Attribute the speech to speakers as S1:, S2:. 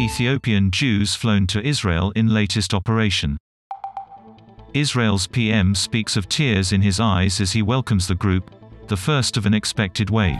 S1: Ethiopian Jews flown to Israel in latest operation. Israel's PM speaks of tears in his eyes as he welcomes the group, the first of an expected wave.